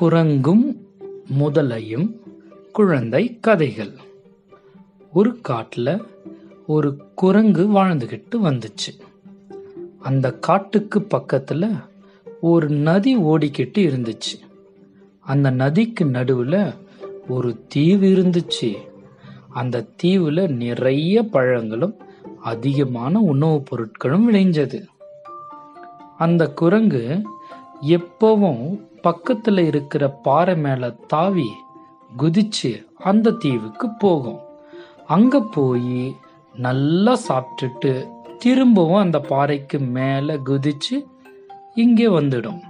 குரங்கும் முதலையும் குழந்தை கதைகள். ஒரு காட்டில் ஒரு குரங்கு வாழ்ந்துகிட்டு வந்துச்சு. அந்த காட்டுக்கு பக்கத்தில் ஒரு நதி ஓடிக்கிட்டு இருந்துச்சு. அந்த நதிக்கு நடுவில் ஒரு தீவு இருந்துச்சு. அந்த தீவில் நிறைய பழங்களும் அதிகமான உணவுப் பொருட்களும் விளைஞ்சது. அந்த குரங்கு எப்பவும் பக்கத்துல இருக்கிற பாறை மேல தாவி குதிச்சு அந்த தீவுக்கு போகும். அங்க போய் நல்லா சாப்பிட்டுட்டு திரும்பவும் அந்த பாறைக்கு மேல குதிச்சு இங்கே வந்துடும்.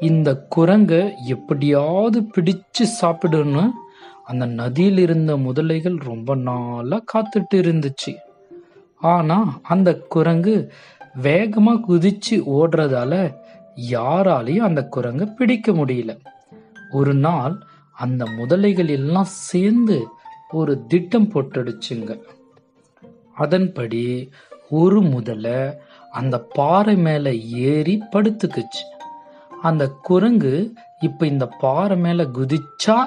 இந்த குரங்க எப்படியாவது பிடிச்சு சாப்பிடுன்னு அந்த நதியில் இருந்த முதலைகள் ரொம்ப நாளாக காத்துட்டு இருந்துச்சு. ஆனால் அந்த குரங்கு வேகமாக குதிச்சு ஓடுறதால யாராலையும் அந்த குரங்க பிடிக்க முடியல. ஒரு நாள் அந்த முதலைகள் எல்லாம் சேர்ந்து ஒரு திட்டம் போட்டுடுச்சுங்க. அதன்படி ஒரு முதலை அந்த பாறை மேல ஏறி படுத்துக்குச்சு. அந்த குரங்கு இப்ப இந்த பாறை மேல குதிச்சா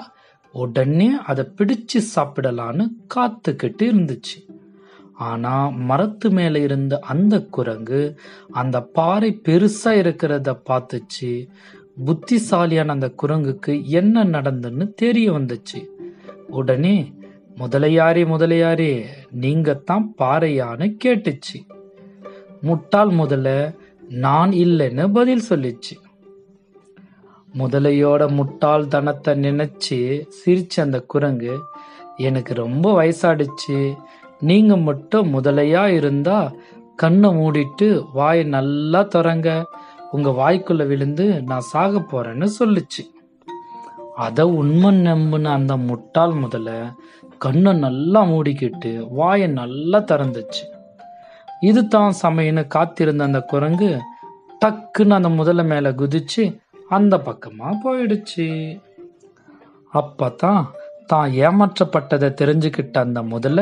உடனே அதை பிடிச்சு சாப்பிடலான்னு காத்துக்கிட்டு இருந்துச்சு. ஆனா மரத்து மேல இருந்த அந்த குரங்கு அந்த பாறை பெருசா இருக்கிறத பார்த்துச்சு. புத்திசாலியான அந்த குரங்குக்கு என்ன நடந்துன்னு தெரிய வந்துச்சு. உடனே முதலையாரே முதலையாரே நீங்க தான் பாறையான்னு கேட்டுச்சு. முட்டாள் முதல நான் இல்லைன்னு பதில் சொல்லிச்சு. முதலையோட முட்டாள் தனத்தை நினைச்சு சிரிச்ச அந்த குரங்கு எனக்கு ரொம்ப வயசாடுச்சு. நீங்க மட்டும் முதலையா இருந்தா கண்ணை மூடிட்டு வாயை நல்லா திறங்க. உங்க வாய்க்குள்ள விழுந்து நான் சாக போறேன்னு சொல்லுச்சு. அதை உண்மை நம்புன அந்த முட்டாள் முதல கண்ணை நல்லா மூடிக்கிட்டு வாயை நல்லா திறந்துச்சு. இது தான் சமையன்னு காத்திருந்த அந்த குரங்கு டக்குன்னு அந்த முதல மேல குதிச்சு அந்த பக்கமா போயிடுச்சு. அப்பதான் தான் ஏமாற்றப்பட்டதை தெரிஞ்சுக்கிட்ட அந்த முதல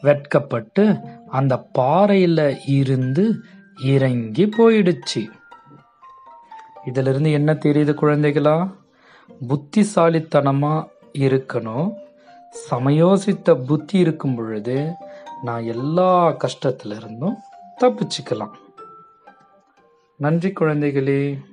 வெட்கப்பட்டு அந்த பாறையில் இருந்து இறங்கி போயிடுச்சு. இதிலிருந்து என்ன தெரியுது குழந்தைகளா? புத்திசாலித்தனமாக இருக்கணும். சமயோசித்த புத்தி இருக்கும் பொழுது நான் எல்லா கஷ்டத்திலிருந்தும் தப்பிச்சுக்கலாம். நன்றி குழந்தைகளே.